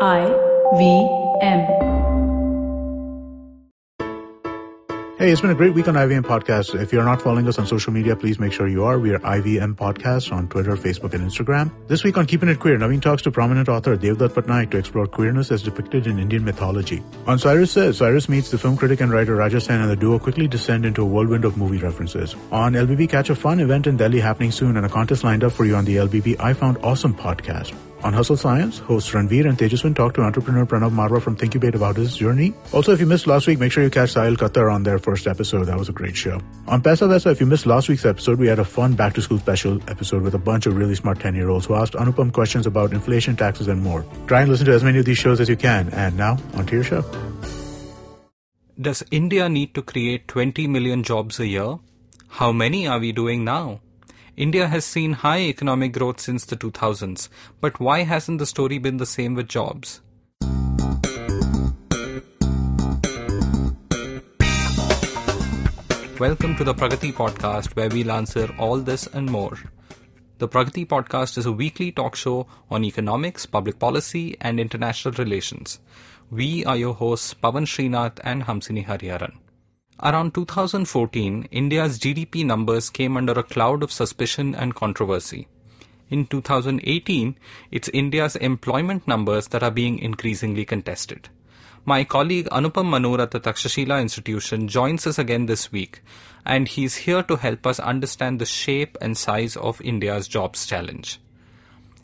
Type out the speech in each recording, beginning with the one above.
I V M. Hey, it's been a great week on IVM Podcast. If you're not following us on social media, please make sure you are. We are IVM Podcast on Twitter, Facebook, and Instagram. This week on Keeping It Queer, Naveen talks to prominent author Devdutt Pattanaik to explore queerness as depicted in Indian mythology. On Cyrus Says, Cyrus meets the film critic and writer Raja Sen and the duo quickly descend into a whirlwind of movie references. On LBB, catch a fun event in Delhi happening soon and a contest lined up for you on the LBB I Found Awesome podcast. On Hustle Science, hosts Ranveer and Tejaswin talk to entrepreneur Pranav Marwa from Thinkubate about his journey. Also, if you missed last week, make sure you catch Sahil Khattar on their first episode. That was a great show. On Paisa Vaisa, if you missed last week's episode, we had a fun back to school special episode with a bunch of really smart 10 year olds who asked Anupam questions about inflation, taxes, and more. Try and listen to as many of these shows as you can. And now, on to your show. Does India need to create 20 million jobs a year? How many are we doing now? India has seen high economic growth since the 2000s, but why hasn't the story been the same with jobs? Welcome to the Pragati Podcast, where we'll answer all this and more. The Pragati Podcast is a weekly talk show on economics, public policy, and international relations. We are your hosts, Pavan Srinath and Hamsini Hariharan. Around 2014, India's GDP numbers came under a cloud of suspicion and controversy. In 2018, it's India's employment numbers that are being increasingly contested. My colleague Anupam Manur at the Takshashila Institution joins us again this week, and he's here to help us understand the shape and size of India's jobs challenge.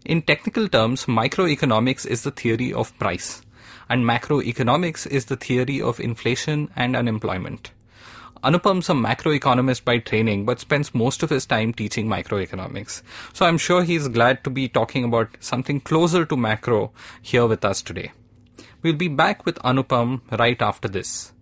In technical terms, microeconomics is the theory of price, and macroeconomics is the theory of inflation and unemployment. Anupam's a macroeconomist by training, but spends most of his time teaching microeconomics. So I'm sure he's glad to be talking about something closer to macro here with us today. We'll be back with Anupam right after this.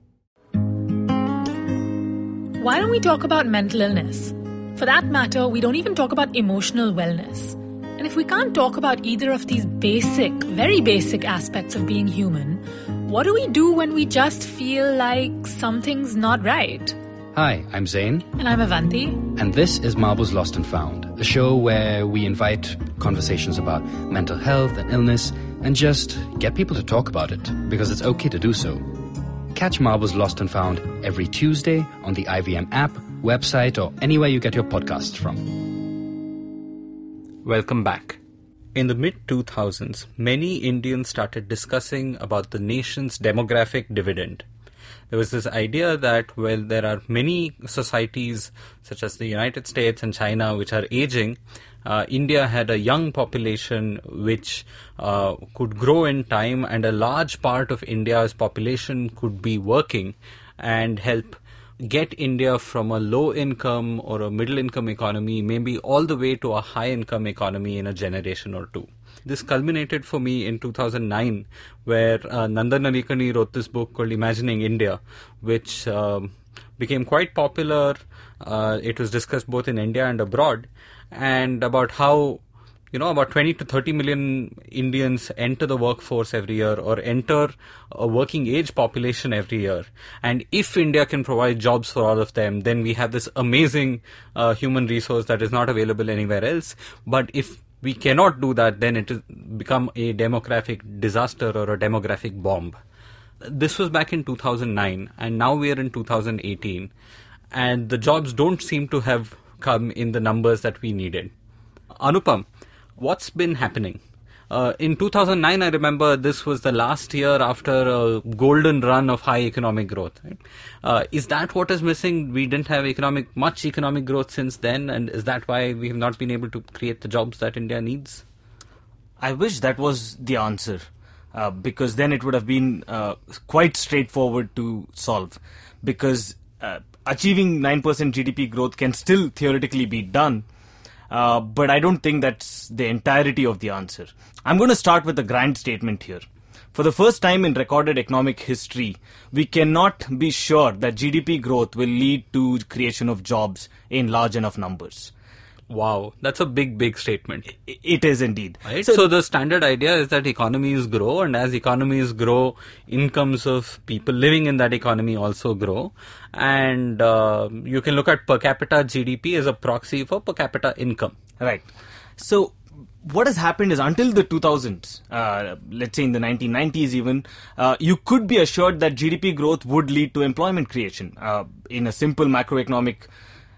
Why don't we talk about mental illness? For that matter, we don't even talk about emotional wellness. And if we can't talk about either of these basic, very basic aspects of being human, what do we do when we just feel like something's not right? Hi, I'm Zain. And I'm Avanti. And this is Marbles Lost and Found, a show where we invite conversations about mental health and illness and just get people to talk about it because it's okay to do so. Catch Marbles Lost and Found every Tuesday on the IVM app, website, or anywhere you get your podcasts from. Welcome back. In the mid 2000s, many Indians started discussing about the nation's demographic dividend. There was this idea that, well, there are many societies, such as the United States and China, which are aging. Uh, India had a young population which uh, could grow in time, and a large part of India's population could be working and help get India from a low income or a middle income economy, maybe all the way to a high income economy in a generation or two. This culminated for me in 2009, where uh, Nandan Nilekani wrote this book called Imagining India, which um, became quite popular. Uh, it was discussed both in India and abroad, and about how you know, about 20 to 30 million Indians enter the workforce every year or enter a working age population every year. And if India can provide jobs for all of them, then we have this amazing uh, human resource that is not available anywhere else. But if we cannot do that, then it has become a demographic disaster or a demographic bomb. This was back in 2009, and now we are in 2018, and the jobs don't seem to have come in the numbers that we needed. Anupam, what's been happening? Uh, in 2009, I remember this was the last year after a golden run of high economic growth. Right? Uh, is that what is missing? We didn't have economic much economic growth since then, and is that why we have not been able to create the jobs that India needs? I wish that was the answer, uh, because then it would have been uh, quite straightforward to solve. Because uh, achieving 9% GDP growth can still theoretically be done, uh, but I don't think that's the entirety of the answer. I'm going to start with a grand statement here. For the first time in recorded economic history, we cannot be sure that GDP growth will lead to creation of jobs in large enough numbers. Wow, that's a big, big statement. It is indeed. Right? So, so, the standard idea is that economies grow, and as economies grow, incomes of people living in that economy also grow. And uh, you can look at per capita GDP as a proxy for per capita income. Right. So what has happened is until the 2000s, uh, let's say in the 1990s even, uh, you could be assured that GDP growth would lead to employment creation uh, in a simple macroeconomic,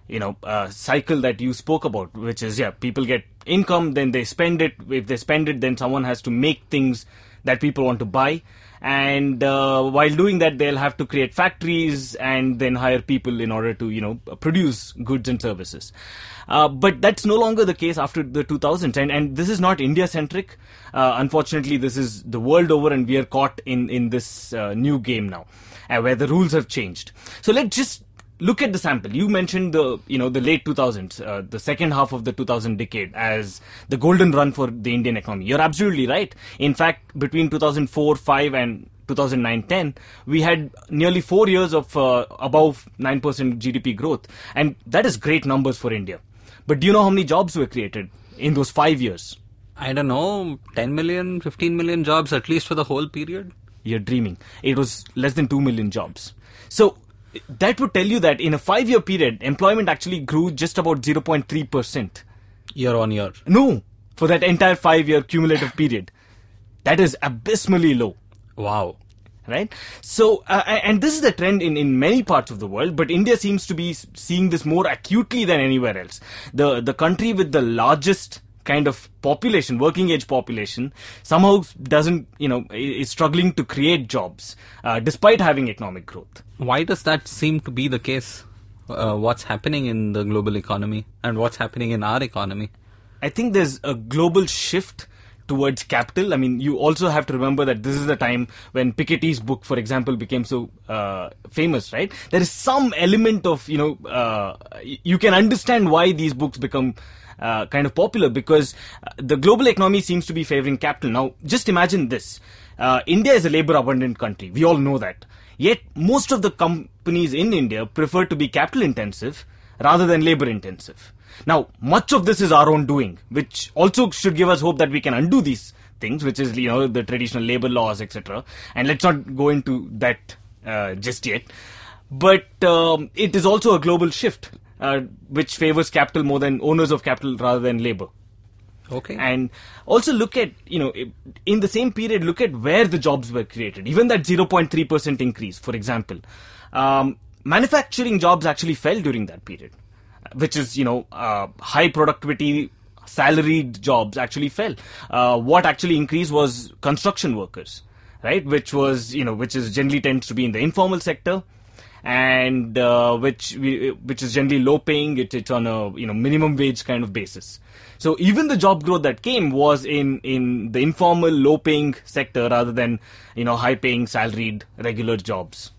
you know, uh, cycle that you spoke about, which is yeah, people get income, then they spend it. If they spend it, then someone has to make things that people want to buy. And uh, while doing that, they'll have to create factories and then hire people in order to, you know, produce goods and services. Uh, but that's no longer the case after the 2000s. And, and this is not India centric. Uh, unfortunately, this is the world over, and we are caught in, in this uh, new game now, uh, where the rules have changed. So let's just look at the sample. You mentioned the you know the late 2000s, uh, the second half of the 2000 decade as the golden run for the Indian economy. You're absolutely right. In fact, between 2004, 5, and 2009-10, we had nearly four years of uh, above 9% GDP growth, and that is great numbers for India. But do you know how many jobs were created in those five years? I don't know, 10 million, 15 million jobs at least for the whole period? You're dreaming. It was less than 2 million jobs. So that would tell you that in a five year period, employment actually grew just about 0.3%. Year on year. No, for that entire five year cumulative period. That is abysmally low. Wow. Right? So, uh, and this is the trend in, in many parts of the world, but India seems to be seeing this more acutely than anywhere else. The, the country with the largest kind of population, working age population, somehow doesn't, you know, is struggling to create jobs uh, despite having economic growth. Why does that seem to be the case? Uh, what's happening in the global economy and what's happening in our economy? I think there's a global shift towards capital. I mean, you also have to remember that this is the time when Piketty's book, for example, became so uh, famous, right? There is some element of, you know, uh, you can understand why these books become uh, kind of popular because uh, the global economy seems to be favoring capital. Now, just imagine this. Uh, India is a labor abundant country. We all know that. Yet, most of the companies in India prefer to be capital intensive rather than labor intensive. Now, much of this is our own doing, which also should give us hope that we can undo these things, which is, you know, the traditional labor laws, etc. And let's not go into that uh, just yet. But um, it is also a global shift uh, which favors capital more than owners of capital rather than labor. Okay. And also look at, you know, in the same period, look at where the jobs were created. Even that 0.3% increase, for example. Um, manufacturing jobs actually fell during that period, which is, you know, uh, high productivity, salaried jobs actually fell. Uh, what actually increased was construction workers, right? Which was, you know, which is generally tends to be in the informal sector and uh, which which is generally low paying. It, it's on a you know minimum wage kind of basis. So even the job growth that came was in in the informal, low paying sector rather than you know high paying, salaried, regular jobs.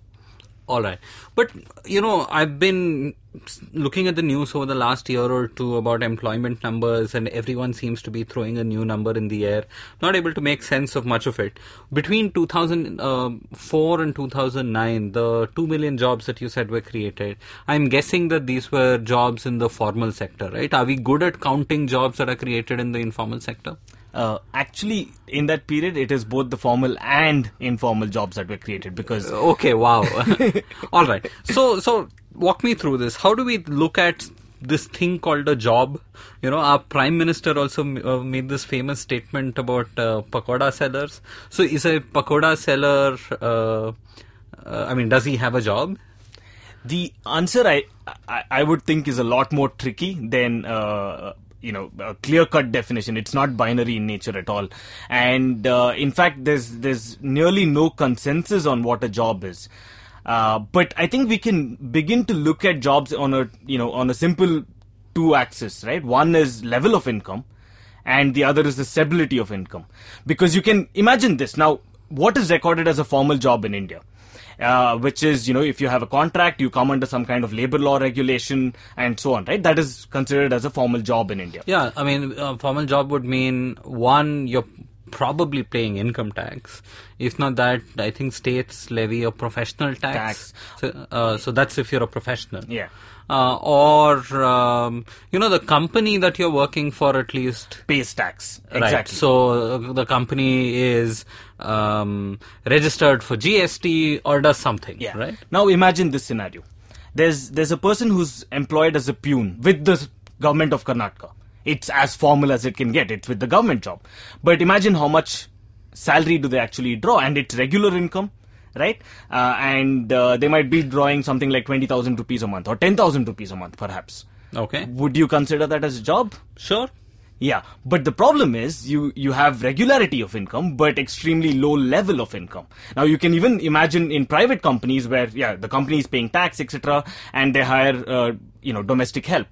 All right. But, you know, I've been looking at the news over the last year or two about employment numbers, and everyone seems to be throwing a new number in the air. Not able to make sense of much of it. Between 2004 uh, and 2009, the 2 million jobs that you said were created, I'm guessing that these were jobs in the formal sector, right? Are we good at counting jobs that are created in the informal sector? Uh, actually in that period it is both the formal and informal jobs that were created because okay wow. All right. So so walk me through this. How do we look at this thing called a job? You know our prime minister also uh, made this famous statement about uh, pakoda sellers. So is a pakoda seller uh, uh, i mean does he have a job? The answer I, I, I would think is a lot more tricky than uh, you know a clear cut definition. It's not binary in nature at all. And uh, in fact there's there's nearly no consensus on what a job is. Uh, but i think we can begin to look at jobs on a you know on a simple two axis right? One is level of income and the other is the stability of income. Because you can imagine this. Now what is recorded as a formal job in india uh, which is, you know, if you have a contract, you come under some kind of labor law regulation and so on, right? That is considered as a formal job in India. Yeah, I mean, a formal job would mean one, you're probably paying income tax. If not that, I think states levy a professional tax. Tax. So, uh, so that's if you're a professional. Yeah. Uh, or um, you know the company that you're working for at least Pays tax. Right. So the company is um, registered for GST or does something. Yeah. Right. Now imagine this scenario. There's there's a person who's employed as a peon with the government of Karnataka It's as formal as it can get. It's with the government job. But imagine how much salary do they actually draw, and it's regular income. Right, uh, and uh, they might be drawing something like twenty thousand rupees a month or ten thousand rupees a month, perhaps. Okay. Would you consider that as a job? Sure. Yeah, but the problem is you you have regularity of income, but extremely low level of income. Now you can even imagine in private companies where yeah the company is paying tax etc. and they hire uh, you know domestic help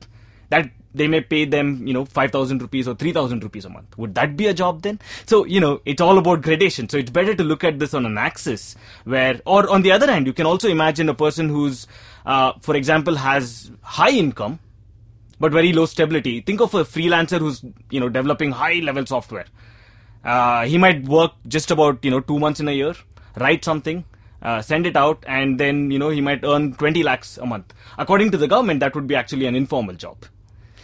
that they may pay them you know 5000 rupees or 3000 rupees a month. Would that be a job then? So you know it's all about gradation. So it's better to look at this on an axis where or on the other hand you can also imagine a person who's uh, for example has high income but very low stability. Think of a freelancer who's you know developing high level software. Uh, he might work just about you know 2 months in a year write something uh, send it out and then you know he might earn 20 lakhs a month. According to the government that would be actually an informal job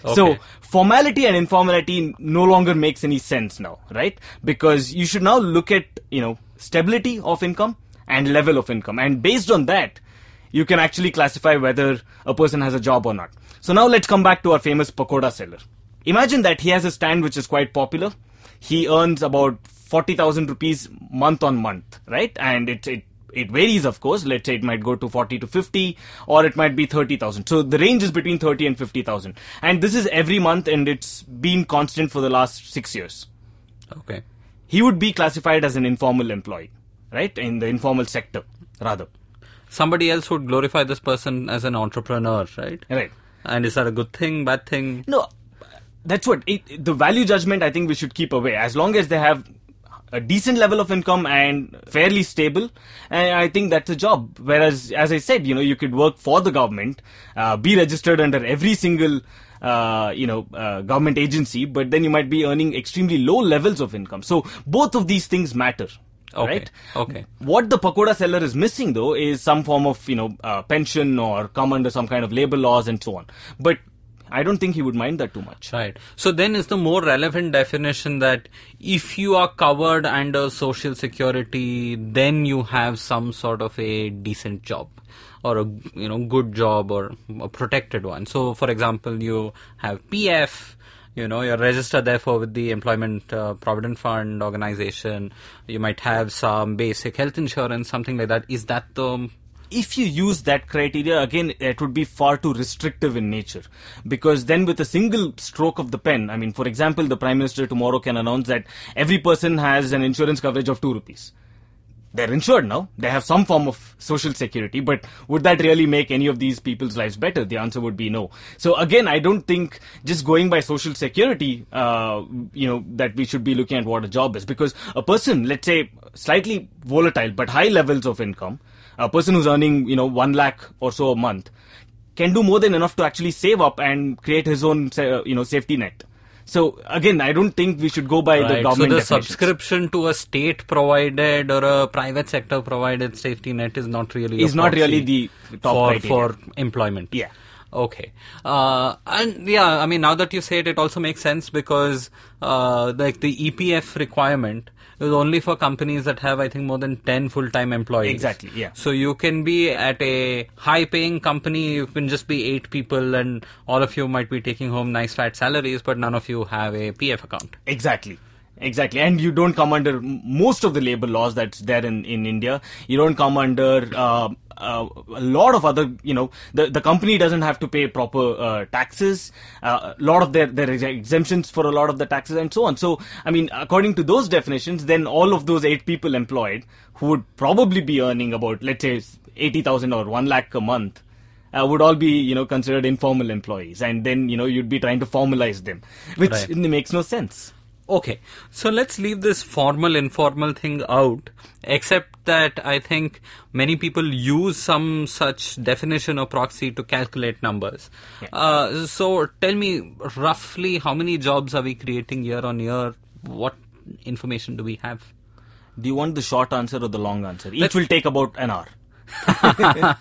so formality and informality no longer makes any sense now, right? Because you should now look at, you know, stability of income and level of income. And based on that, you can actually classify whether a person has a job or not. So now let's come back to our famous pakoda seller. Imagine that he has a stand which is quite popular. He earns about 40,000 rupees month on month, right? And it, it, it varies, of course. Let's say it might go to 40 to 50, or it might be 30,000. So the range is between 30 and 50,000. And this is every month, and it's been constant for the last six years. Okay. He would be classified as an informal employee, right? In the informal sector, rather. Somebody else would glorify this person as an entrepreneur, right? Right. And is that a good thing, bad thing? No, that's what it, the value judgment. I think we should keep away as long as they have a decent level of income and fairly stable. And I think that's a job. Whereas, as I said, you know, you could work for the government, uh, be registered under every single. Uh, you know, uh, government agency, but then you might be earning extremely low levels of income. So both of these things matter, Okay, right? okay. What the pakoda seller is missing though is some form of you know uh, pension or come under some kind of labor laws and so on. But I don't think he would mind that too much. Right. So then is the more relevant definition that if you are covered under social security, then you have some sort of a decent job or a you know good job or a protected one. So for example, you have PF, you know, you're registered therefore with the Employment uh, Provident Fund organization. You might have some basic health insurance, something like that. Is that the if you use that criteria again it would be far too restrictive in nature. Because then with a single stroke of the pen i mean for example the prime minister tomorrow can announce that every person has an insurance coverage of 2 rupees. They're insured now. They have some form of social security but would that really make any of these people's lives better? The answer would be no. So again i don't think just going by social security uh, you know that we should be looking at what a job is. Because a person let's say slightly volatile but high levels of income a person who's earning you know 1 lakh or so a month can do more than enough to actually save up and create his own you know safety net so again i don't think we should go by the government so the subscription to a state provided or a private sector provided safety net is not really Is not really the top for criteria. for employment. Yeah. Okay. Uh, and yeah, I mean, now that you say it, it also makes sense because uh, like the EPF requirement is only for companies that have, I think, more than ten full-time employees. Exactly, yeah. So you can be at a high-paying company. You can just be eight people, and all of you might be taking home nice fat salaries, but none of you have a PF account. Exactly. Exactly. And you don't come under most of the labor laws that's there in, in India. You don't come under uh, uh, a lot of other, you know, the, the company doesn't have to pay proper uh, taxes. Uh, a lot of their, their exemptions for a lot of the taxes and so on. So, I mean, according to those definitions, then all of those eight people employed who would probably be earning about, let's say, 80,000 or 1 lakh a month uh, would all be you know considered informal employees and then you know you'd be trying to formalize them which Right. makes no sense Okay, so let's leave this formal informal thing out, except that I think many people use some such definition or proxy to calculate numbers. Uh, so tell me roughly how many jobs are we creating year on year? What information do we have? do you want the short answer or the long answer each Let's- will take about an hour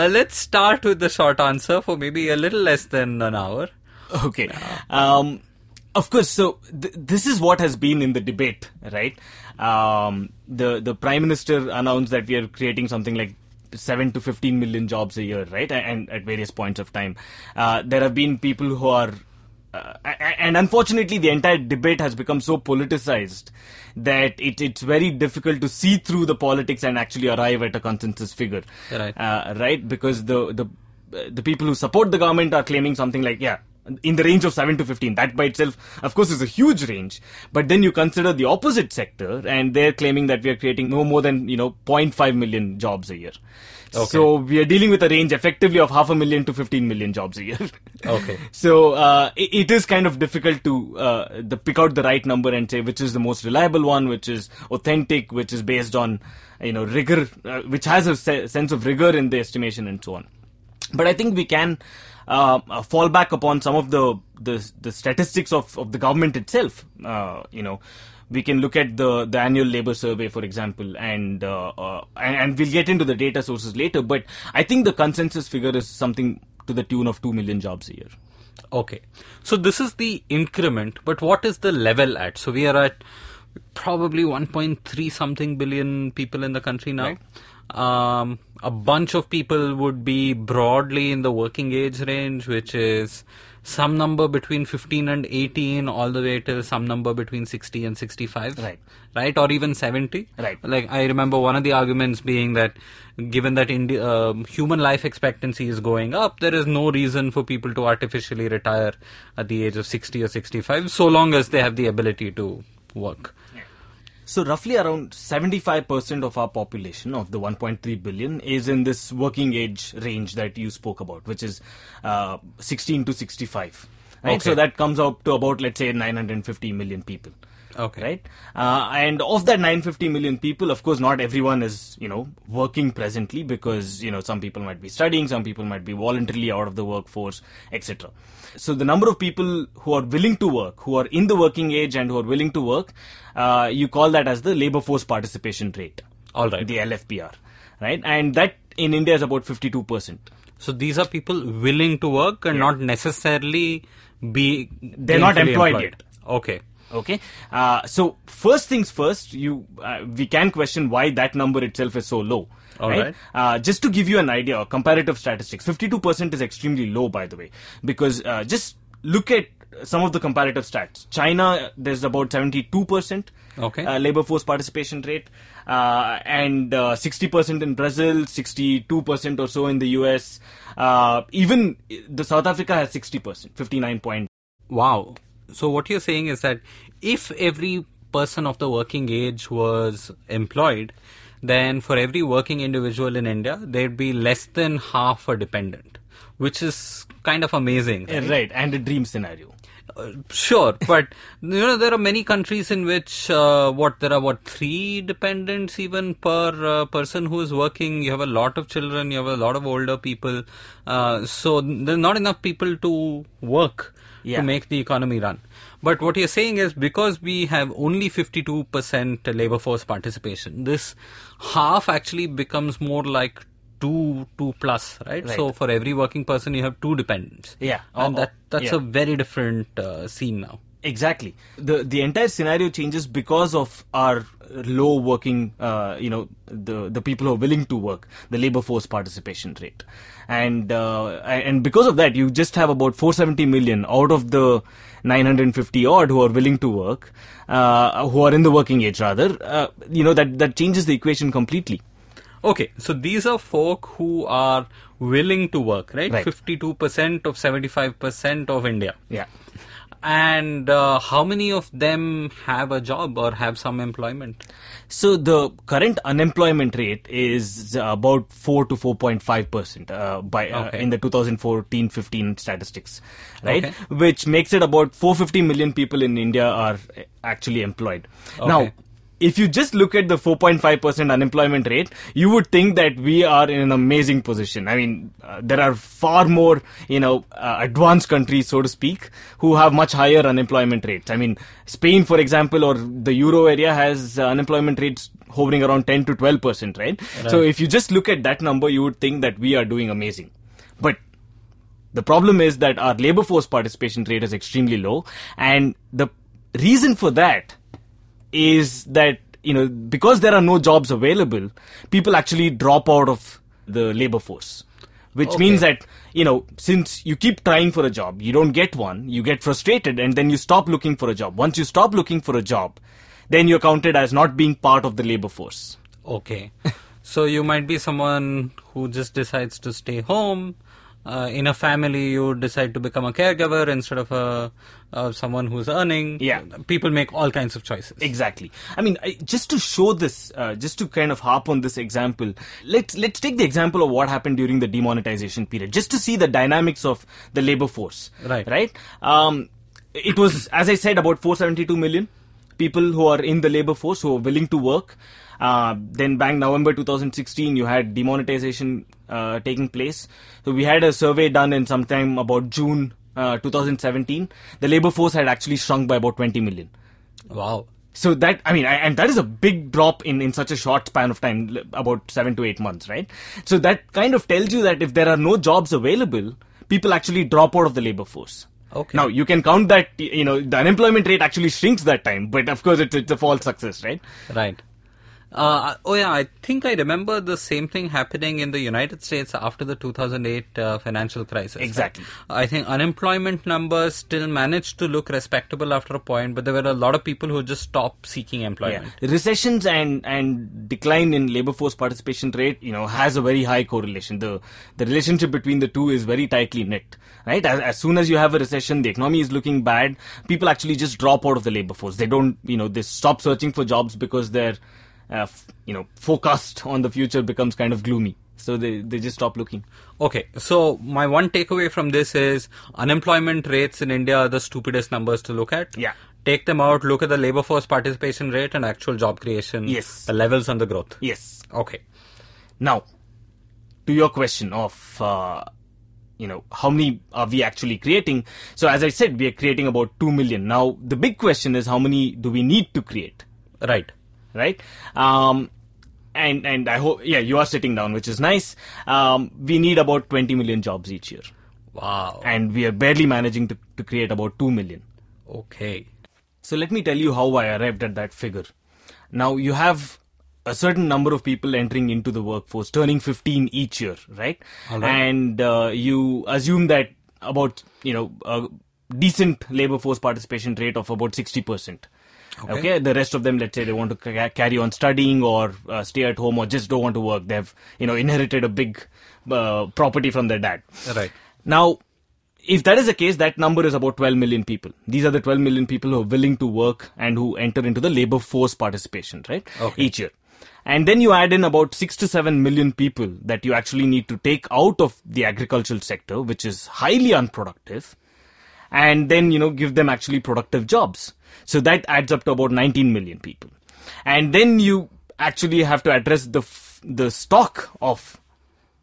Uh, let's start with the short answer for maybe a little less than an hour. okay um, of course so th- this is what has been in the debate right um, the the prime minister announced that we are creating something like 7 to 15 million jobs a year right and at various points of time uh, there have been people who are uh, and unfortunately, the entire debate has become so politicized that it, it's very difficult to see through the politics and actually arrive at a consensus figure. Right. Uh, right? Because the the the people who support the government are claiming something like, yeah, in the range of 7 to 15. That by itself, of course, is a huge range. But then you consider the opposite sector, and they're claiming that we are creating no more than, you know, 0.5 million jobs a year. Okay. So we are dealing with a range effectively of half a million to 15 million jobs a year. Okay. so uh, it, it is kind of difficult to uh, the, pick out the right number and say which is the most reliable one, which is authentic, which is based on you know rigor, uh, which has a se- sense of rigor in the estimation and so on. But I think we can uh, fall back upon some of the the, the statistics of, of the government itself. Uh, you know, we can look at the, the annual labor survey, for example, and, uh, uh, and, and we'll get into the data sources later. But I think the consensus figure is something to the tune of two million jobs a year. Okay, so this is the increment, but what is the level at? So we are at probably 1.3 something billion people in the country now. Right. Um, a bunch of people would be broadly in the working age range, which is some number between 15 and 18 all the way till some number between 60 and 65 right. Right? Or even 70 right. Like i remember one of the arguments being that given that India, uh, human life expectancy is going up there is no reason for people to artificially retire at the age of 60 or 65 so long as they have the ability to work so roughly around 75% of our population of the 1.3 billion is in this working age range that you spoke about, which is uh, 16 to 65. Right? Okay. So that comes out to about let's say 950 million people. Okay. Right. Uh, and of that 950 million people, of course, not everyone is you know working presently because you know some people might be studying, some people might be voluntarily out of the workforce, etc. So the number of people who are willing to work, who are in the working age and who are willing to work, uh, you call that as the labor force participation rate. All right. The LFPR. Right. And that in India is about 52 percent. So these are people willing to work and Yeah. not necessarily be. They're not employed employed. yet. Okay. Okay. Uh, so first things first, you uh, we can question why that number itself is so low. All right. Uh, just to give you an idea, comparative statistics, 52% is extremely low, by the way, because uh, just look at some of the comparative stats. China, there's about 72% Okay. uh, labor force participation rate, uh, and uh, 60% in Brazil, 62% or so in the US. Uh, even the South Africa has 60%, 59 point. Wow. So what you're saying is that if every person of the working age was employed, then for every working individual in India, there'd be less than half a dependent, which is kind of amazing. Uh, Right, and a dream scenario. Uh, sure, but you know there are many countries in which uh, what there are what three dependents even per uh, person who is working. You have a lot of children, you have a lot of older people, uh, so there's not enough people to work Yeah. to make the economy run. But what you're saying is because we have only 52% labor force participation, this half actually becomes more like two two plus, right? Right. So for every working person, you have two dependents. Yeah. and Oh, that that's yeah. a very different uh, scene now. Exactly. The the entire scenario changes because of our low working, uh, you know, the the people who are willing to work, the labor force participation rate, and uh, and because of that, you just have about 470 million out of the 950 odd who are willing to work, uh, who are in the working age rather. Uh, you know that that changes the equation completely. Okay, so these are folk who are willing to work, right? Right. 52% of 75% of India. Yeah. And uh, how many of them have a job or have some employment? So the current unemployment rate is about four to four point five percent uh, by uh, Okay. in the 2014-15 statistics, right? Okay. Which makes it about 450 million people in India are uh, actually employed. Now, Okay. If you just look at the 4.5% unemployment rate, you would think that we are in an amazing position. I mean, uh, there are far more, you know, uh, advanced countries, so to speak, who have much higher unemployment rates. I mean, Spain, for example, or the euro area has uh, unemployment rates hovering around 10 to 12%, right? So if you just look at that number, you would think that we are doing amazing. But the problem is that our labor force participation rate is extremely low, and the reason for that is that you know because there are no jobs available, people actually drop out of the labor force. which Okay. means that you know since you keep trying for a job you don't get one you get frustrated and then you stop looking for a job once you stop looking for a job then you're counted as not being part of the labor force Okay. so you might be someone who just decides to stay home. Uh, in a family, you decide to become a caregiver instead of a uh, someone who's earning. Yeah. People make all kinds of choices. Exactly. I mean, I, just to show this, uh, just to kind of harp on this example, let's let's take the example of what happened during the demonetization period, just to see the dynamics of the labor force. Right. Right. Um, it was, as I said, about 472 million people who are in the labor force who are willing to work. Uh, then, bang, November 2016, you had demonetization uh, taking place. So we had a survey done in sometime about June uh, 2017. The labor force had actually shrunk by about 20 million. Wow. So that I mean, I- and that is a big drop in in such a short span of time, about seven to eight months, right? So that kind of tells you that if there are no jobs available, people actually drop out of the labor force. Okay. Now you can count that you know the unemployment rate actually shrinks that time, but of course it's it's a false success, right? Right. Uh, oh yeah, I think I remember the same thing happening in the United States after the 2008 uh, financial crisis. right? Exactly. I think unemployment numbers still managed to look respectable after a point, but there were a lot of people who just stopped seeking employment. Recessions and and decline in labor force participation rate, you know, has a very high correlation. The the relationship between the two is very tightly knit. Right? As, as soon as you have a recession, the economy is looking bad. People actually just drop out of the labor force. They don't, you know, they stop searching for jobs because their, uh, f- you know, forecast on the future becomes kind of gloomy. So they they just stop looking. Okay, so my one takeaway from this is unemployment rates in India are the stupidest numbers to look at. Yeah. Take them out, look at the labor force participation rate and actual job creation. Yes. The levels and the growth. Yes. Okay. Now, to your question of, uh, you know, how many are we actually creating? So, as I said, we are creating about 2 million. Now, the big question is how many do we need to create, Right. Right? Um, and, and I hope, yeah, you are sitting down, which is nice. Um, we need about 20 million jobs each year. Wow. And we are barely managing to, to create about 2 million. Okay. So let me tell you how I arrived at that figure. Now you have a certain number of people entering into the workforce, turning 15 each year, right? And uh, you assume that about you know a decent labor force participation rate of about 60 percent. Okay. The rest of them, let's say they want to ca- carry on studying or uh, stay at home or just don't want to work. They've you know inherited a big uh, property from their dad. Right. Now, if that is the case, that number is about 12 million people. These are the 12 million people who are willing to work and who enter into the labor force participation, right? Okay. Each year. And then you add in about 6 to 7 million people that you actually need to take out of the agricultural sector, which is highly unproductive, and then, you know, give them actually productive jobs. So that adds up to about 19 million people. And then you actually have to address the, the stock of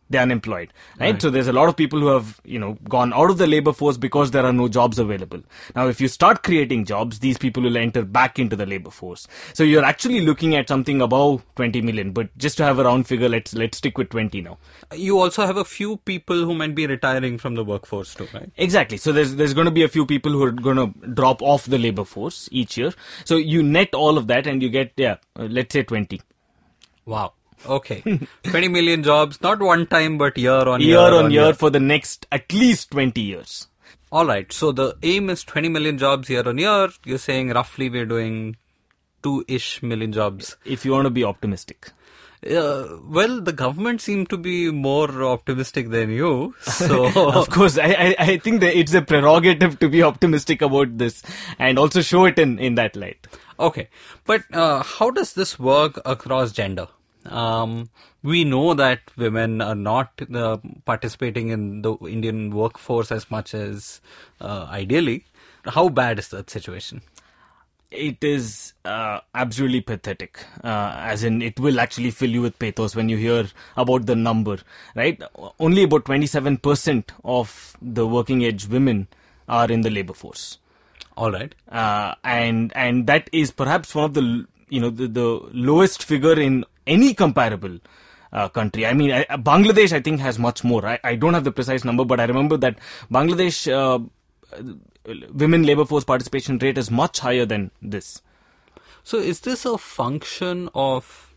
the unemployed, right? So there's a lot of people who have, you know, gone out of the labor force because there are no jobs available. Now, if you start creating jobs, these people will enter back into the labor force. So you're actually looking at something above 20 million. But just to have a round figure, let's let's stick with 20 now. You also have a few people who might be retiring from the workforce too, right? Exactly. So there's there's going to be a few people who are going to drop off the labor force each year. So you net all of that and you get yeah, uh, let's say 20. Wow. Okay. 20 million jobs, not one time, but year on year. Year on year for the next at least 20 years. All right. So the aim is 20 million jobs year on year. You're saying roughly we're doing two ish million jobs. If you want to be optimistic. Uh, well, the government seem to be more optimistic than you. So, of course, I, I, I think that it's a prerogative to be optimistic about this and also show it in, in that light. okay. But uh, how does this work across gender? Um, we know that women are not uh, participating in the Indian workforce as much as uh, ideally. How bad is that situation? It is uh, absolutely pathetic. Uh, as in, it will actually fill you with pathos when you hear about the number, right? Only about 27% of the working age women are in the labor force. All right. uh, and and that is perhaps one of the you know the, the lowest figure in any comparable uh, country. I mean, I, uh, Bangladesh I think has much more. I, I don't have the precise number, but I remember that Bangladesh uh, women labor force participation rate is much higher than this. So is this a function of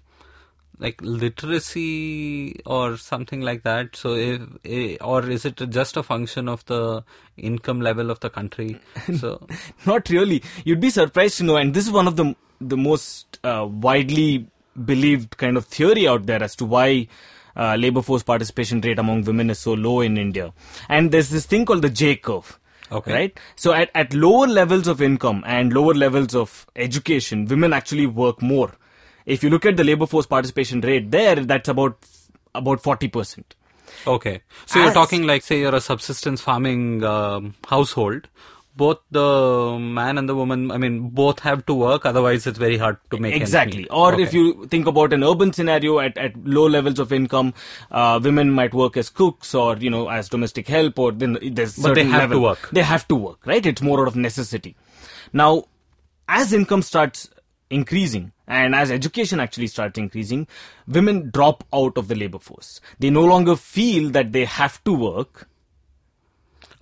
like literacy or something like that? So, if, or is it just a function of the income level of the country? So, Not really. You'd be surprised to know, and this is one of the the most uh, widely believed kind of theory out there as to why uh, labor force participation rate among women is so low in India. And there's this thing called the J curve. Okay. Right? So at, at lower levels of income and lower levels of education, women actually work more. If you look at the labor force participation rate there, that's about about 40%. Okay. So you're talking like, say, you're a subsistence farming um, household. Both the man and the woman, I mean, both have to work. Otherwise, it's very hard to make exactly or Okay. if you think about an urban scenario at, at low levels of income uh, women might work as cooks or you know as domestic help or then there's But they have to work. they have to work right it's more out of necessity now as income starts increasing and as education actually starts increasing women drop out of the labor force they no longer feel that they have to work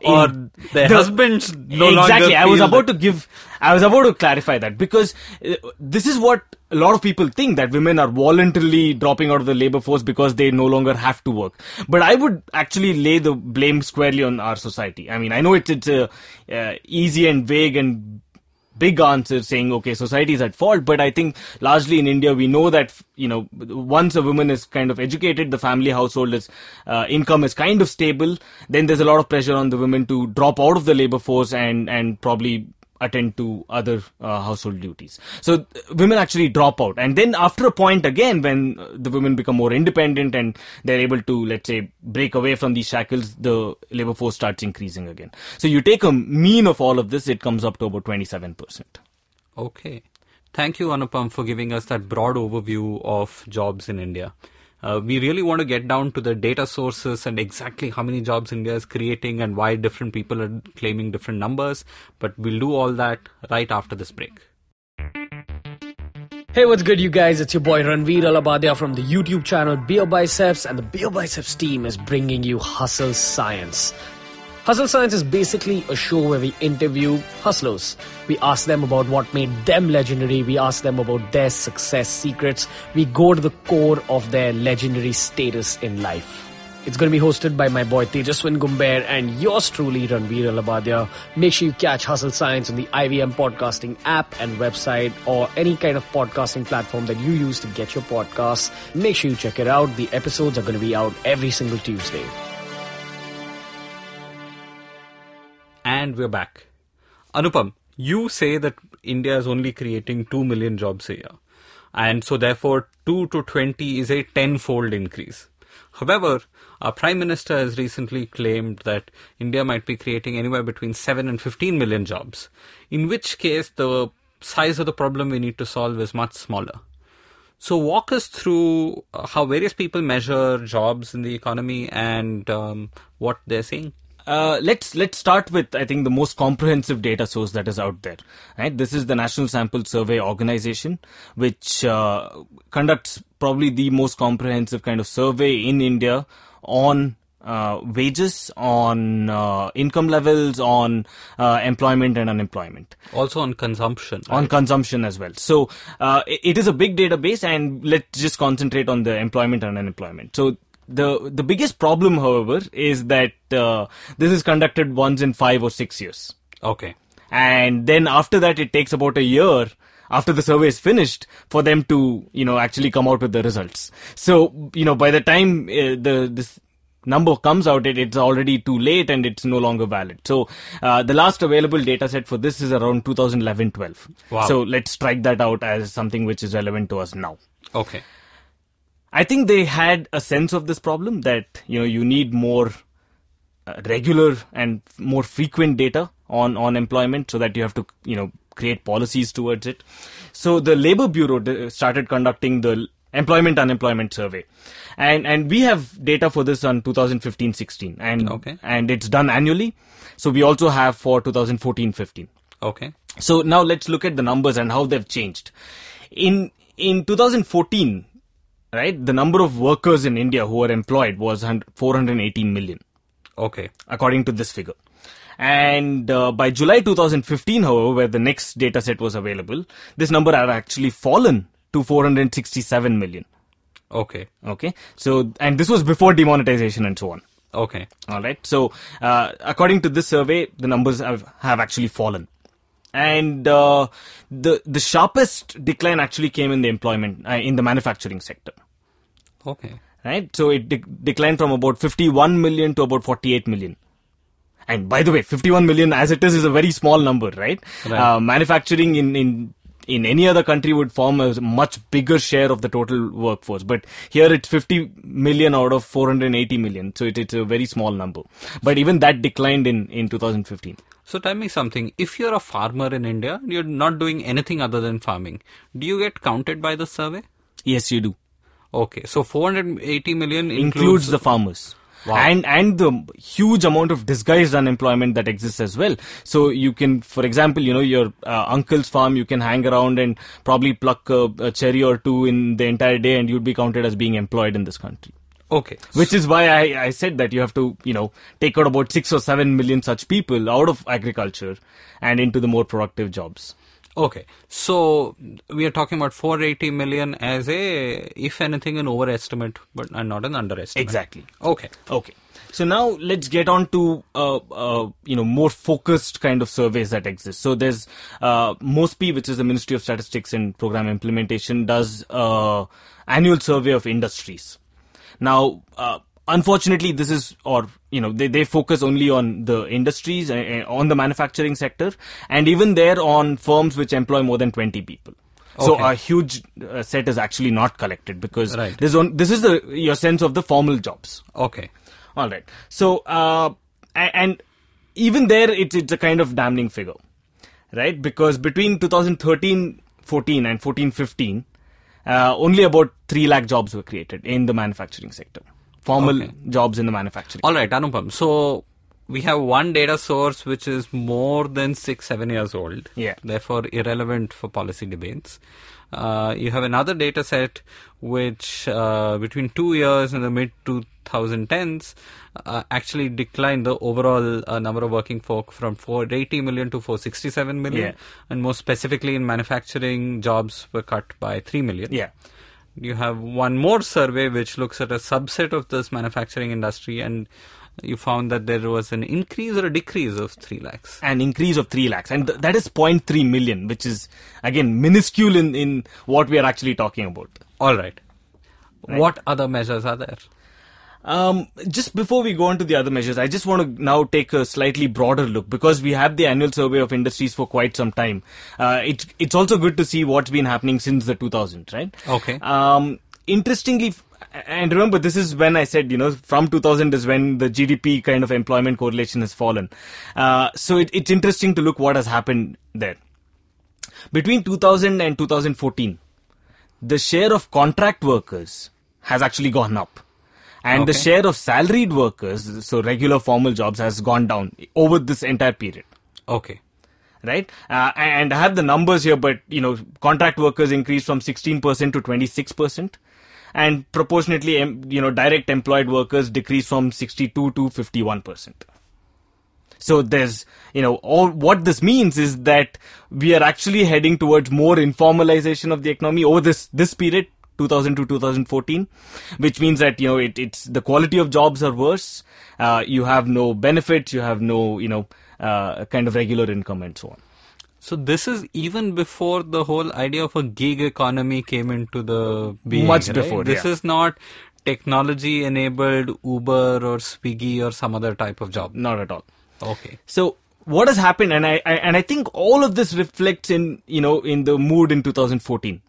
or their the- husbands no exactly i was about that- to give i was about to clarify that because uh, this is what a lot of people think that women are voluntarily dropping out of the labor force because they no longer have to work. But i would actually lay the blame squarely on our society. I mean i know it's it's a uh, easy and vague and big answer saying okay society is at fault. But i think largely in india we know that you know once a woman is kind of educated the family household is uh, income is kind of stable. Then there's a lot of pressure on the women to drop out of the labor force and and probably attend to other uh, household duties so women actually drop out and then after a point again when uh, the women become more independent and they're able to let's say break away from these shackles the labor force starts increasing again so you take a mean of all of this it comes up to about 27% Okay. Thank you, Anupam, for giving us that broad overview of jobs in India. Uh, we really want to get down to the data sources and exactly how many jobs India is creating and why different people are claiming different numbers, but we'll do all that right after this break. Hey, what's good, you guys? It's your boy Ranveer Allahbadia from the YouTube channel Beer Biceps, and the Beer Biceps team is bringing you Hustle Science. Hustle Science is basically a show where we interview hustlers. We ask them about what made them legendary, we ask them about their success secrets, we go to the core of their legendary status in life. It's going to be hosted by my boy Tejaswin Gumber and yours truly, Ranveer Allahbadia. Make sure you catch Hustle Science on the IVM podcasting app and website or any kind of podcasting platform that you use to get your podcasts. Make sure you check it out. The episodes are going to be out every single Tuesday. And we're back. Anupam, you say that India is only creating 2 million jobs a year. And so therefore 2 to 20 is a tenfold increase. However, our Prime Minister has recently claimed that India might be creating anywhere between 7 and 15 million jobs, in which case the size of the problem we need to solve is much smaller. So, walk us through uh, how various people measure jobs in the economy and um, what they're saying. Uh, let's let's start with I think the most comprehensive data source that is out there. Right, this is the National Sample Survey Organization, which uh, conducts probably the most comprehensive kind of survey in India on uh, wages, on uh, income levels, on uh, employment and unemployment Also on consumption. on consumption as well. So uh, it is a big database, and let's just concentrate on the employment and unemployment. So the the biggest problem, however, is that uh, this is conducted once in five or six years, Okay. and then after that, it takes about a year. After the survey is finished, for them to you know actually come out with the results. So you know by the time uh, the this number comes out, it, it's already too late and it's no longer valid. So uh, the last available data set for this is around 2011-12. Wow. So let's strike that out as something which is relevant to us now. Okay. I think they had a sense of this problem that you know you need more uh, regular and more frequent data on on employment so that you have to you know create policies towards it. So the Labor Bureau d- started conducting the employment unemployment survey, and and we have data for this on 2015-16, and Okay. and it's done annually. So we also have for 2014-15. Okay. So now let's look at the numbers and how they've changed. In in 2014, right, the number of workers in India who were employed was 100 418 million, Okay. according to this figure. And uh, by July 2015, however, where the next data set was available, this number had actually fallen to 467 million. Okay. Okay, so and this was before demonetization and so on. Okay. All right. So, uh, according to this survey, the numbers have, have actually fallen, and uh, the the sharpest decline actually came in the employment uh, in the manufacturing sector. Okay. Right. So it de- declined from about 51 million to about 48 million. And by the way, 51 million as it is is a very small number, right? Right. Uh, manufacturing in in in any other country would form a much bigger share of the total workforce, but here it's 50 million out of 480 million, so it, it's a very small number. But even that declined in in 2015. So tell me something. If you're a farmer in India, and you're not doing anything other than farming. Do you get counted by the survey? Yes, you do. Okay. So 480 million includes, includes, the farmers. Wow. And and the huge amount of disguised unemployment that exists as well. So you can, for example, you know your uh, uncle's farm, you can hang around and probably pluck a, a cherry or two in the entire day, and you'd be counted as being employed in this country. Okay. Which is why I, I said that you have to, you know, take out about six or seven million such people out of agriculture and into the more productive jobs. Okay, so we are talking about 480 million as a, if anything, an overestimate, but not an underestimate. Exactly. Okay. Okay. So now let's get on to uh, uh, you know more focused kind of surveys that exist. So there's uh, MOSPI, which is the Ministry of Statistics and Program Implementation, does uh, annual survey of industries. Now, uh, unfortunately, this is or you know they, they focus only on the industries uh, on the manufacturing sector, and even there on firms which employ more than twenty people. So Okay. a huge uh, set is actually not collected because Right. this, on, this is the your sense of the formal jobs. Okay. All right. So, uh, and even there, it's it's a kind of damning figure, right? Because between 2013 14 and 14 15, uh, only about 3 lakh jobs were created in the manufacturing sector. Formal Okay. jobs in the manufacturing. All right, Anupam. So we have one data source which is more than six, seven years old. Yeah. Therefore, irrelevant for policy debates. Uh, you have another data set which, uh, between two years in the mid 2010s, uh, actually declined the overall uh, number of working folk from 480 million to 467 million. Yeah. And more specifically in manufacturing, jobs were cut by 3 million. Yeah. You have one more survey which looks at a subset of this manufacturing industry, and you found that there was an increase or a decrease of 3 lakhs. An increase of 3 lakhs. And th- that is 0.3 million, which is, again, minuscule in, in what we are actually talking about. All right. What other measures are there? Um, just before we go on to the other measures, I just want to now take a slightly broader look because we have the annual survey of industries for quite some time. Uh, it's it's also good to see what's been happening since the 2000s, right? Okay. Um, interestingly, and remember, this is when I said, you know, from 2000 is when the GDP kind of employment correlation has fallen. Uh, so it, it's interesting to look what has happened there. Between 2000 and 2014, the share of contract workers has actually gone up. And the share of salaried workers, so regular formal jobs, has gone down over this entire period Okay. right? Uh, and I have the numbers here, but you know, contract workers increased from 16% to 26%, and proportionately, you know, direct employed workers decreased from 62 to 51%. So there's, you know, all what this means is that we are actually heading towards more informalization of the economy over this this period. 2000 to 2014, which means that you know it, it's the quality of jobs are worse. Uh, you have no benefits, you have no you know uh, kind of regular income and so on. So this is even before the whole idea of a gig economy came into the being. Much right? before, This yeah. is not technology enabled Uber or Swiggy or some other type of job. Not at all. Okay. So what has happened, and I, I and I think all of this reflects in you know in the mood in 2014,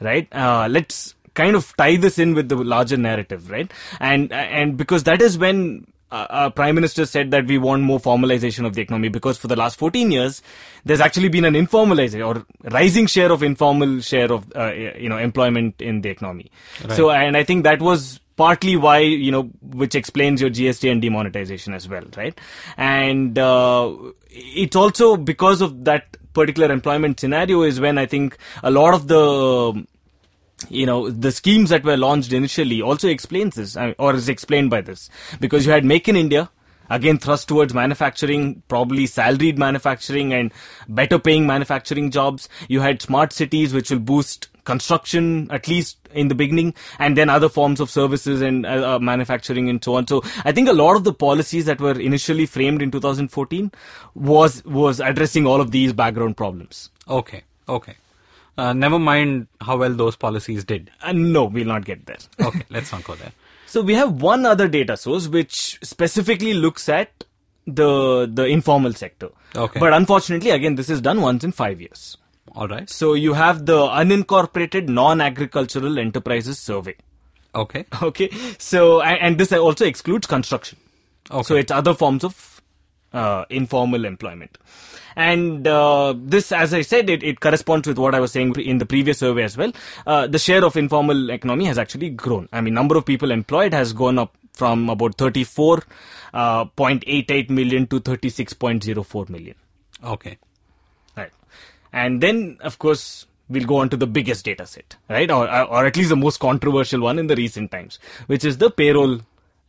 right? Uh, let's kind of tie this in with the larger narrative, right? And and because that is when. Uh, our prime minister said that we want more formalization of the economy because for the last 14 years there's actually been an informalization or rising share of informal share of uh, you know employment in the economy. So and i think that was partly why you know which explains your gst and demonetization as well right? And uh, it's also because of that particular employment scenario is when i think a lot of the you know the schemes that were launched initially also explains this uh, or is explained by this because you had make in india again thrust towards manufacturing probably salaried manufacturing and better paying manufacturing jobs you had smart cities which will boost construction, at least in the beginning, and then other forms of services and uh, uh, manufacturing and so on. So I think a lot of the policies that were initially framed in 2014 was was addressing all of these background problems. Okay, okay. Uh, never mind how well those policies did. And no, we'll not get there. Okay, let's not go there. So we have one other data source which specifically looks at the the informal sector. Okay. But unfortunately, again, this is done once in five years. All right. So you have the unincorporated non-agricultural enterprises survey. Okay. Okay. So and, and this also excludes construction. Okay. So it's other forms of uh, informal employment. And uh, this, as I said, it, it corresponds with what I was saying in the previous survey as well. Uh, the share of informal economy has actually grown. I mean, number of people employed has gone up from about 34.88 million to 36.04 million. Okay. Right. And then, of course, we'll go on to the biggest data set, right? Or, or at least the most controversial one in the recent times, which is the payroll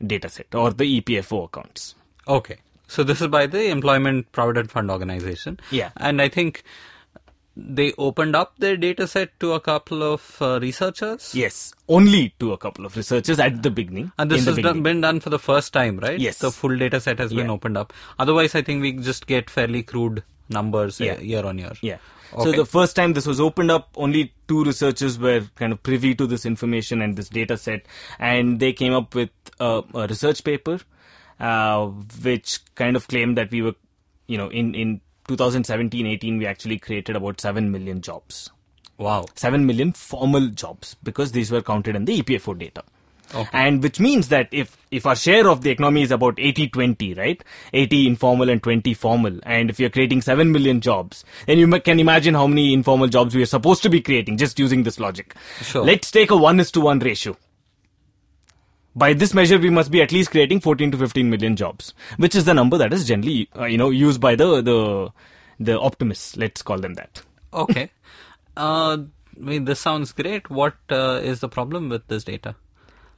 data set or the EPFO accounts. Okay. So this is by the Employment Provident Fund Organization. Yeah. And I think they opened up their data set to a couple of uh, researchers. Yes, only to a couple of researchers at the beginning. And this has done, been done for the first time, right? Yes. The full data set has been opened up. Otherwise, I think we just get fairly crude numbers uh, Yeah. year on year. Yeah. Okay. So the first time this was opened up, only two researchers were kind of privy to this information and this data set, and they came up with a, a research paper, uh, which kind of claimed that we were, you know, in in 2017-18 we actually created about seven million jobs, Wow. seven million formal jobs because these were counted in the EPFO data. Okay. And which means that if, if our share of the economy is about 80-20, right? 80 informal and 20 formal. And if you're creating 7 million jobs, then you can imagine how many informal jobs we are supposed to be creating just using this logic. Sure. Let's take a 1 is to 1 ratio. By this measure, we must be at least creating 14 to 15 million jobs, which is the number that is generally, uh, you know, used by the, the, the optimists. Let's call them that. Okay. uh, I mean, this sounds great. What uh, is the problem with this data?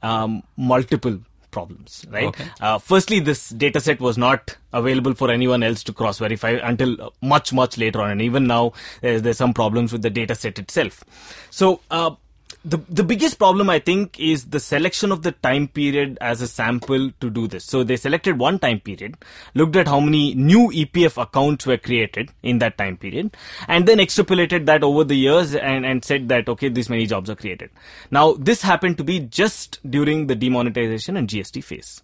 um, multiple problems, right? Okay. Uh, firstly, this data set was not available for anyone else to cross verify until uh, much, much later on. And even now, there's, there's some problems with the data set itself. So, uh, the, the biggest problem, I think, is the selection of the time period as a sample to do this. So they selected one time period, looked at how many new EPF accounts were created in that time period, and then extrapolated that over the years and, and said that, okay, this many jobs are created. Now, this happened to be just during the demonetization and GST phase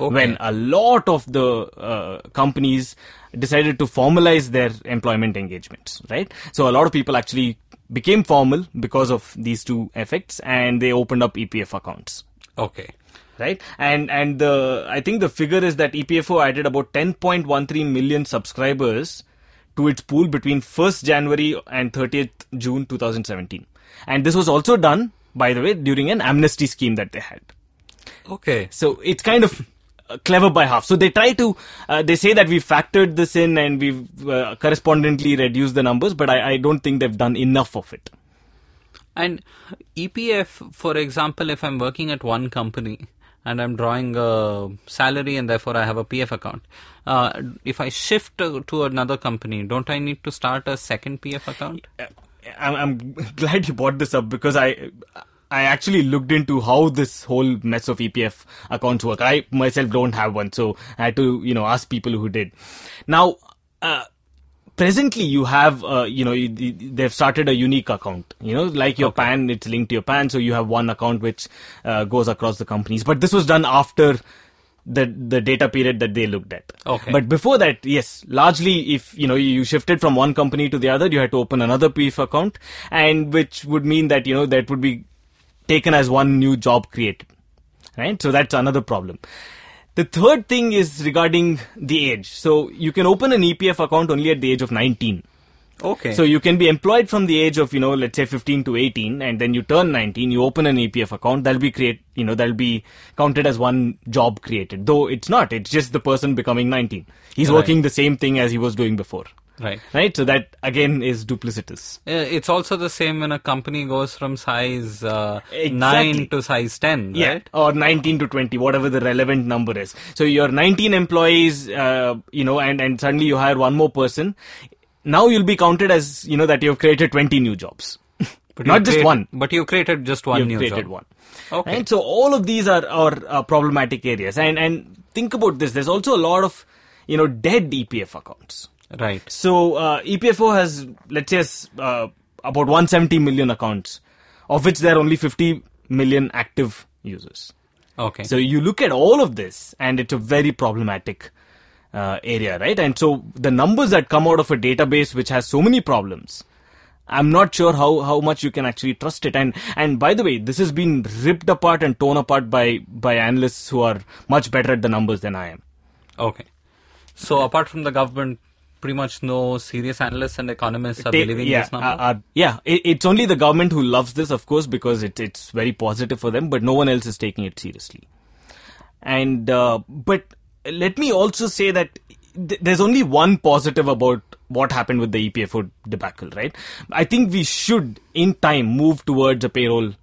Okay. when a lot of the uh, companies decided to formalize their employment engagements, right? So a lot of people actually became formal because of these two effects and they opened up EPF accounts. Okay. Right, and and the I think the figure is that EPFO added about 10.13 million subscribers to its pool between 1st January and 30th June 2017, and this was also done, by the way, during an amnesty scheme that they had. Okay. So it's kind of clever by half. So they try to, uh, they say that we factored this in and we've uh, correspondingly reduced the numbers, but I, I don't think they've done enough of it. And EPF, for example, if I'm working at one company and I'm drawing a salary and therefore I have a PF account, uh, if I shift to, to another company, don't I need to start a second PF account? Uh, I'm, I'm glad you brought this up because I, I actually looked into how this whole mess of EPF accounts work. I myself don't have one, so I had to, you know, ask people who did. Now, uh, presently you have uh, you know you, they've started a unique account you know like your pan it's linked to your pan so you have one account which uh, goes across the companies but this was done after the the data period that they looked at Okay. but before that yes largely if you know you shifted from one company to the other you had to open another pf account and which would mean that you know that would be taken as one new job created right so that's another problem the third thing is regarding the age. So you can open an EPF account only at the age of 19. Okay. So you can be employed from the age of, you know, let's say 15 to 18 and then you turn 19, you open an EPF account, that'll be create, you know, that'll be counted as one job created. Though it's not, it's just the person becoming 19. He's Right. working the same thing as he was doing before. Right. Right? So that again is duplicitous. Uh, It's also the same when a company goes from size uh, Exactly. 9 to size 10, Yeah, right? or 19 to 20, whatever the relevant number is. So you're 19 employees, uh, you know, and, and suddenly you hire one more person. Now you'll be counted as, you know, that you've created 20 new jobs. But not just one. But you created just one You've new created job. one. Okay. Right? So all of these are, are, are problematic areas. And, and think about this. There's also a lot of, you know, dead EPF accounts. Right. So uh, EPFO has, let's say, uh, about 170 million accounts, of which there are only 50 million active users. Okay. So you look at all of this, and it's a very problematic uh, area, right? And so the numbers that come out of a database which has so many problems, I'm not sure how, how much you can actually trust it. And and by the way, this has been ripped apart and torn apart by by analysts who are much better at the numbers than I am. Okay. So apart from the government, pretty much no serious analysts and economists are Take- believing yeah, this number. uh, uh, yeah. It, it's only the government who loves this, of course, because it, it's very positive for them. But no one else is taking it seriously. And uh, but let me also say that th- there's only one positive about what happened with the EPFO debacle, right? I think we should, in time, move towards a payroll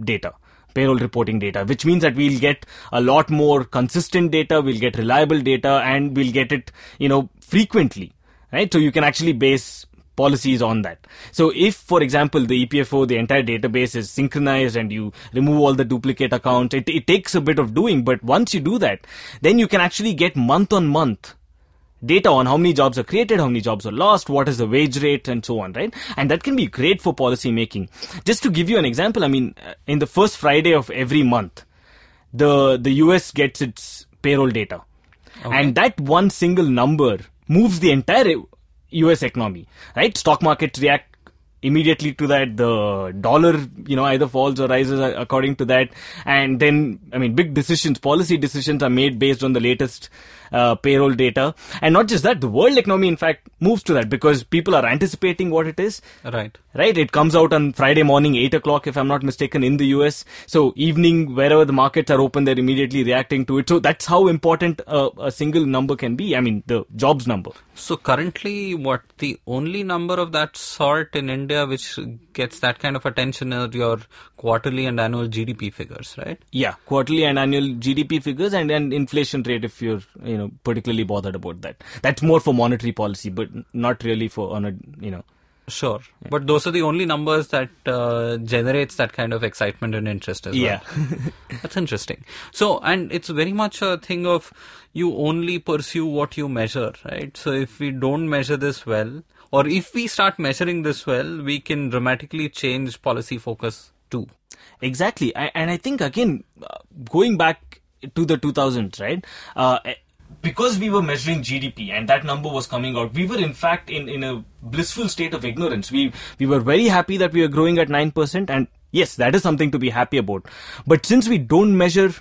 data payroll reporting data which means that we'll get a lot more consistent data we'll get reliable data and we'll get it you know frequently right? So you can actually base policies on that. So if for example the epfo the entire database is synchronized and you remove all the duplicate accounts it, it takes a bit of doing but once you do that then you can actually get month on month data on how many jobs are created, how many jobs are lost, what is the wage rate, and so on, right? And that can be great for policy making. Just to give you an example, I mean, uh, in the first Friday of every month, the the US gets its payroll data, and that one single number moves the entire US economy, right? Stock markets react immediately to that the dollar you know either falls or rises according to that and then i mean big decisions policy decisions are made based on the latest uh, payroll data. And not just that the world economy in fact moves to that because people are anticipating what it is. Right. right? It comes out on friday morning 8 o'clock if i'm not mistaken in the us so evening wherever the markets are open they're immediately reacting to it. So that's how important a, a single number can be. I mean the jobs number. So currently, what the only number of that sort in India which gets that kind of attention are your quarterly and annual GDP figures, right? Yeah, quarterly and annual GDP figures and, and inflation rate if you're you know particularly bothered about that. That's more for monetary policy, but not really for on a you know. Sure. But those are the only numbers that uh, generates that kind of excitement and interest as well. Yeah. That's interesting. So, and it's very much a thing of you only pursue what you measure, right? So, if we don't measure this well, or if we start measuring this well, we can dramatically change policy focus too. Exactly, I, and I think again, uh, going back to the 2000s, right? Uh, because we were measuring GDP and that number was coming out, we were in fact in, in a blissful state of ignorance. We we were very happy that we were growing at nine percent, and yes, that is something to be happy about. But since we don't measure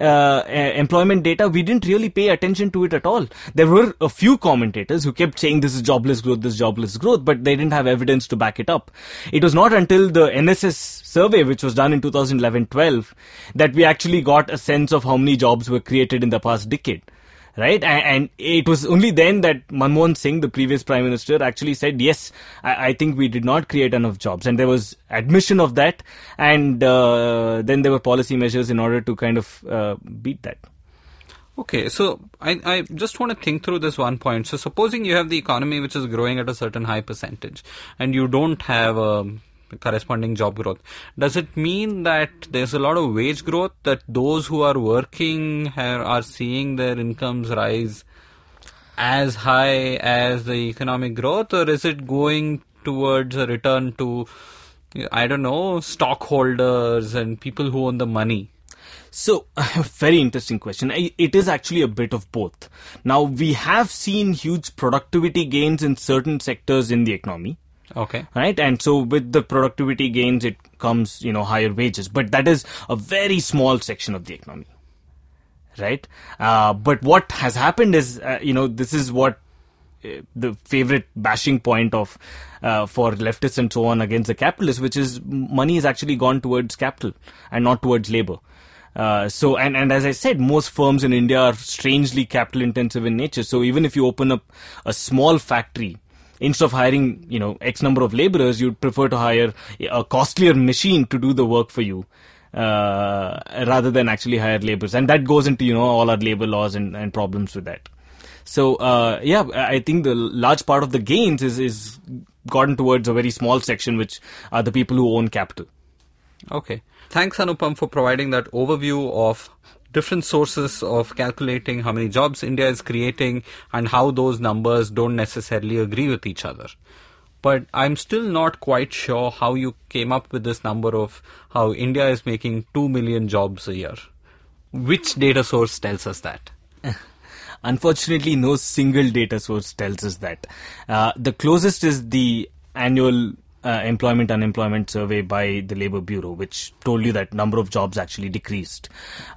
uh, employment data, we didn't really pay attention to it at all. There were a few commentators who kept saying this is jobless growth, this is jobless growth, but they didn't have evidence to back it up. It was not until the NSS survey, which was done in 2011-12, that we actually got a sense of how many jobs were created in the past decade. Right, and, it was only then that Manmohan Singh, the previous prime minister, actually said, "Yes, I, think we did not create enough jobs," and there was admission of that, and uh, then there were policy measures in order to kind of uh, beat that. Okay, so I, I just want to think through this one point. So, supposing you have the economy which is growing at a certain high percentage, and you don't have a corresponding job growth, does it mean that there's a lot of wage growth that those who are working are, seeing their incomes rise as high as the economic growth, or is it going towards a return to, I don't know, stockholders and people who own the money? So, very interesting question. It is actually a bit of both. Now, we have seen huge productivity gains in certain sectors in the economy. Okay. right? And so with the productivity gains it comes you know higher wages. But that is a very small section of the economy. Right? Uh, but what has happened is uh, you know this is what uh, the favorite bashing point of uh, for leftists and so on against the capitalists which is money has actually gone towards capital and not towards labor. Uh, so and, and as I said, most firms in India are strangely capital intensive in nature. So even if you open up a small factory, instead of hiring you know x number of laborers you'd prefer to hire a costlier machine to do the work for you uh, rather than actually hire laborers and that goes into you know all our labor laws and, and problems with that so uh, yeah i think the large part of the gains is is gotten towards a very small section, which are the people who own capital. Okay. Thanks, Anupam, for providing that overview of different sources of calculating how many jobs India is creating and how those numbers don't necessarily agree with each other. But I'm still not quite sure how you came up with this number of how India is making 2 million jobs a year. Which data source tells us that? Unfortunately, no single data source tells us that. Uh, the closest is the annual uh, employment unemployment survey by the Labor Bureau, which told you that number of jobs actually decreased.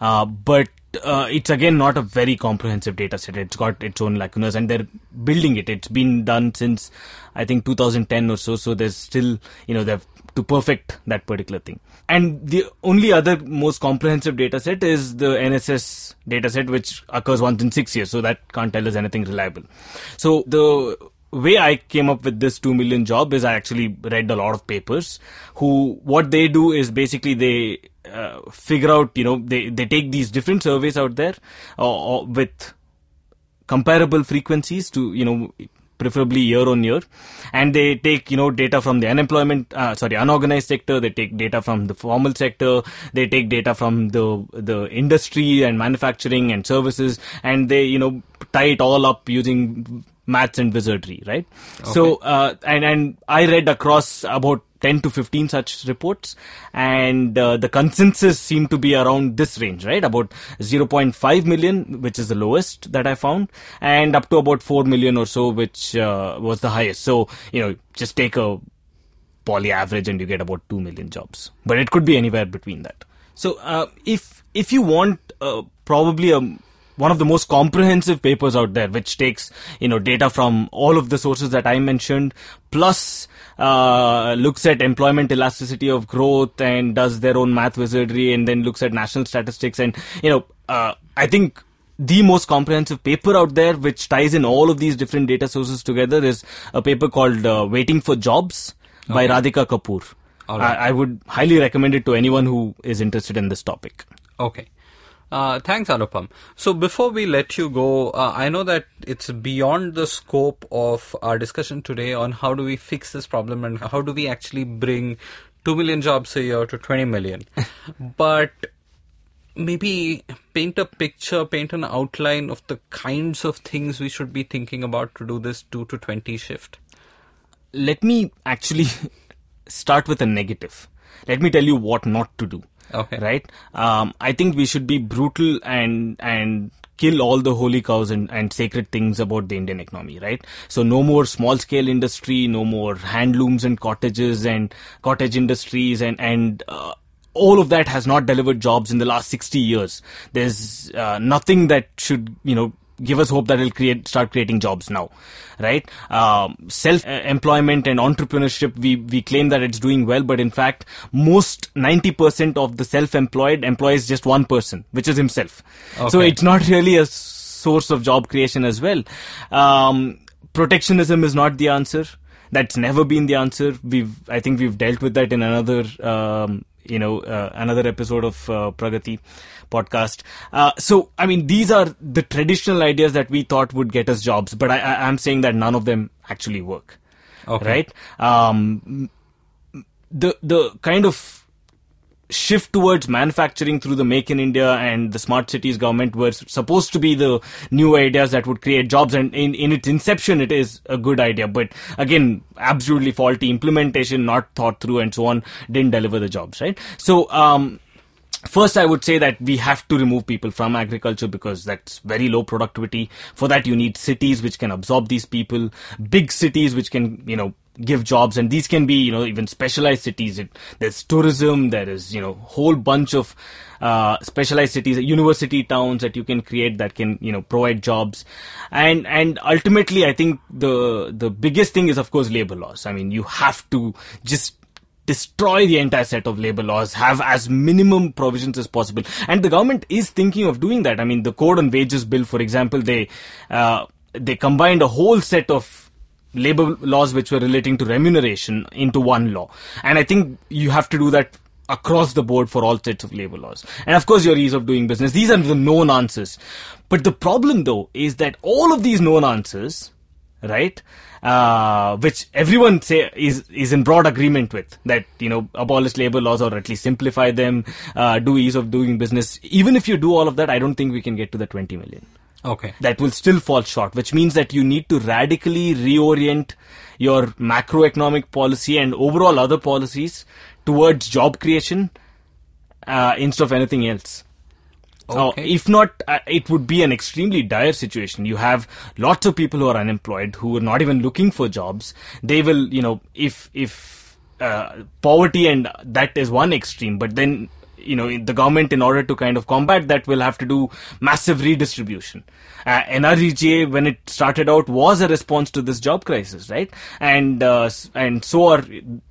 Uh, but uh, it's again not a very comprehensive data set. It's got its own lacunas, and they're building it. It's been done since I think 2010 or so. So there's still you know they've to perfect that particular thing. And the only other most comprehensive data set is the NSS data set, which occurs once in six years. So that can't tell us anything reliable. So the way I came up with this 2 million job is I actually read a lot of papers who, what they do is basically they uh, figure out, you know, they, they take these different surveys out there uh, with comparable frequencies to, you know, preferably year on year. And they take you know data from the unemployment uh, sorry unorganized sector they take data from the formal sector they take data from the the industry and manufacturing and services and they you know tie it all up using maths and wizardry right? Okay. so uh, and and i read across about 10 to 15 such reports and uh, the consensus seemed to be around this range right? About 0.5 million which is the lowest that i found and up to about 4 million or so which uh, was the highest. So you know just take a poly average and you get about 2 million jobs. But it could be anywhere between that. So uh, if if you want uh, probably a one of the most comprehensive papers out there, which takes you know data from all of the sources that I mentioned, plus uh, looks at employment elasticity of growth and does their own math wizardry, and then looks at national statistics, and you know uh, I think the most comprehensive paper out there, which ties in all of these different data sources together, is a paper called uh, "Waiting for Jobs" by Radhika Kapoor. Right. I, I would highly recommend it to anyone who is interested in this topic. Okay. Uh, thanks, Anupam. So before we let you go, uh, I know that it's beyond the scope of our discussion today on how do we fix this problem and how do we actually bring 2 million jobs a year to 20 million. but maybe paint a picture, paint an outline of the kinds of things we should be thinking about to do this 2 to 20 shift. Let me actually start with a negative. Let me tell you what not to do. Okay. Right. Um, I think we should be brutal and and kill all the holy cows and, and sacred things about the Indian economy, right? So no more small scale industry, no more handlooms and cottages and cottage industries and, and, uh, all of that has not delivered jobs in the last 60 years. There's uh, nothing that should, you know, give us hope that it'll create start creating jobs now right? Um, self employment and entrepreneurship we we claim that it's doing well but in fact most 90% of the self employed employs just one person which is himself. Okay. so it's not really a source of job creation as well. Um, protectionism is not the answer. That's never been the answer. We've i think we've dealt with that in another um, you know uh, another episode of uh, pragati podcast. Uh, so, I mean, these are the traditional ideas that we thought would get us jobs, but I, am saying that none of them actually work. Okay. Right? Um, the the kind of shift towards manufacturing through the Make in India and the smart cities government were supposed to be the new ideas that would create jobs. And in, in its inception, it is a good idea. But again, absolutely faulty implementation, not thought through and so on, didn't deliver the jobs, right? So, um, First, I would say that we have to remove people from agriculture because that's very low productivity. For that, you need cities which can absorb these people, big cities which can, you know, give jobs, and these can be, you know, even specialized cities. It, there's tourism, there is, you know, whole bunch of uh, specialized cities, university towns that you can create that can, you know, provide jobs, and and ultimately, I think the the biggest thing is, of course, labor laws. I mean, you have to just destroy the entire set of labor laws, have as minimum provisions as possible. And the government is thinking of doing that. I mean, the Code on Wages Bill, for example, they, uh, they combined a whole set of labor laws which were relating to remuneration into one law. And I think you have to do that across the board for all sets of labor laws. And of course, your ease of doing business. These are the known answers. But the problem, though, is that all of these known answers right? Uh, which everyone say is is in broad agreement with that you know abolish labor laws or at least simplify them, uh, do ease of doing business. Even if you do all of that, I don't think we can get to the 20 million. Okay. That will still fall short, which means that you need to radically reorient your macroeconomic policy and overall other policies towards job creation uh, instead of anything else. Uh, if not, uh, it would be an extremely dire situation. You have lots of people who are unemployed, who are not even looking for jobs. They will, you know, if if uh, poverty and that is one extreme, but then you know the government, in order to kind of combat that, will have to do massive redistribution. Uh, NREGA, when it started out, was a response to this job crisis, right? And uh, and so are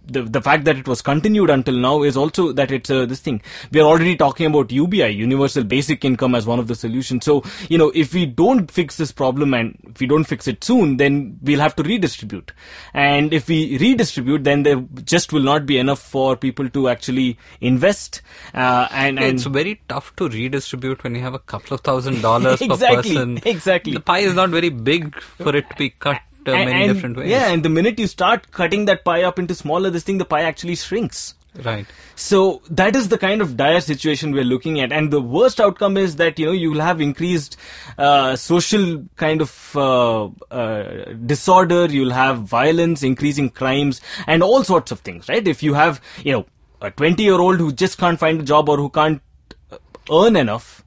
the the fact that it was continued until now is also that it's uh, this thing. We are already talking about UBI, Universal Basic Income, as one of the solutions. So you know, if we don't fix this problem and if we don't fix it soon, then we'll have to redistribute. And if we redistribute, then there just will not be enough for people to actually invest. Uh, and and it's very tough to redistribute when you have a couple of thousand dollars per Exactly, person. exactly. The pie is not very big for it to be cut uh, and- many and- different ways. Yeah, and the minute you start cutting that pie up into smaller, this thing, the pie actually shrinks. Right. So that is the kind of dire situation we're looking at, and the worst outcome is that you know you will have increased uh, social kind of uh, uh, disorder. You'll have violence, increasing crimes, and all sorts of things. Right? If you have you know a twenty-year-old who just can't find a job or who can't uh, earn enough,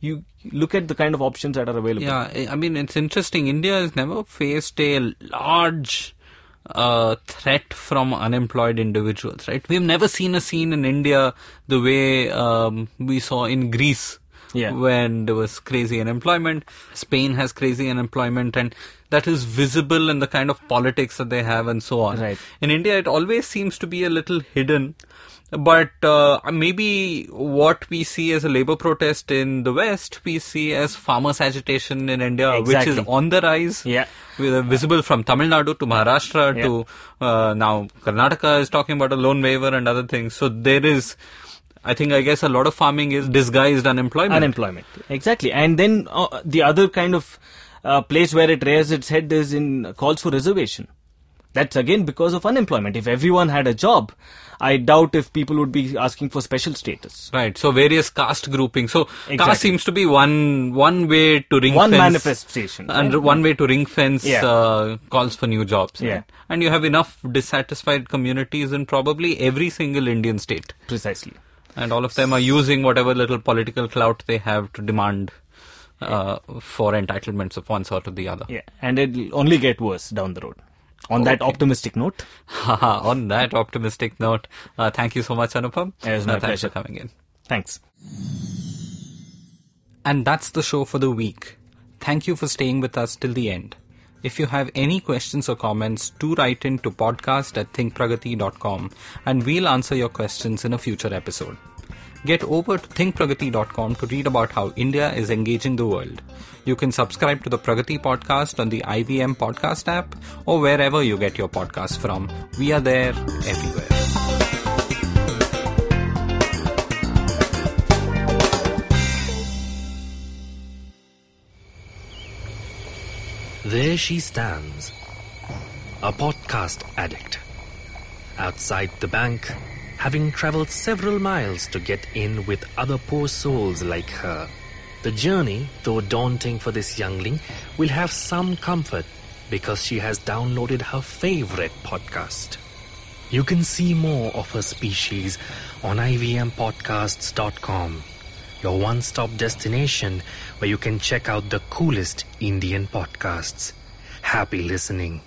you look at the kind of options that are available. Yeah, I mean, it's interesting. India has never faced a large uh, threat from unemployed individuals, right? We've never seen a scene in India the way um, we saw in Greece. Yeah. When there was crazy unemployment, Spain has crazy unemployment, and that is visible in the kind of politics that they have and so on. Right. In India, it always seems to be a little hidden. But uh, maybe what we see as a labor protest in the West, we see as farmers' agitation in India, which is on the rise. Yeah. Uh, visible from Tamil Nadu to Maharashtra Yeah. to uh, now Karnataka is talking about a loan waiver and other things. So there is, I think, I guess a lot of farming is disguised unemployment. unemployment exactly and then uh, the other kind of uh, place where it rears its head is in calls for reservation that's again because of unemployment if everyone had a job i doubt if people would be asking for special status Right. So various caste grouping. So Exactly. caste seems to be one one way to ring One fence, manifestation, and right? one way to ring fence Yeah. uh, calls for new jobs. Yeah. right? And you have enough dissatisfied communities in probably every single Indian state, precisely and all of them are using whatever little political clout they have to demand uh, for entitlements of one sort or the other. yeah and it'll only get worse down the road on that Okay. optimistic note On that optimistic note, uh, thank you so much, Anupam. It was my Uh, pleasure. coming in. thanks And that's the show for the week. Thank you for staying with us till the end. If you have any questions or comments, do write in to podcast at thinkpragati.com and we'll answer your questions in a future episode. Get over to thinkpragati.com to read about how India is engaging the world. You can subscribe to the Pragati podcast on the IVM podcast app or wherever you get your podcasts from. We are there everywhere. There she stands, a podcast addict. Outside the bank, having traveled several miles to get in with other poor souls like her. The journey, though daunting for this youngling, will have some comfort because she has downloaded her favorite podcast. You can see more of her species on ivmpodcasts.com, your one stop destination where you can check out the coolest Indian podcasts. Happy listening.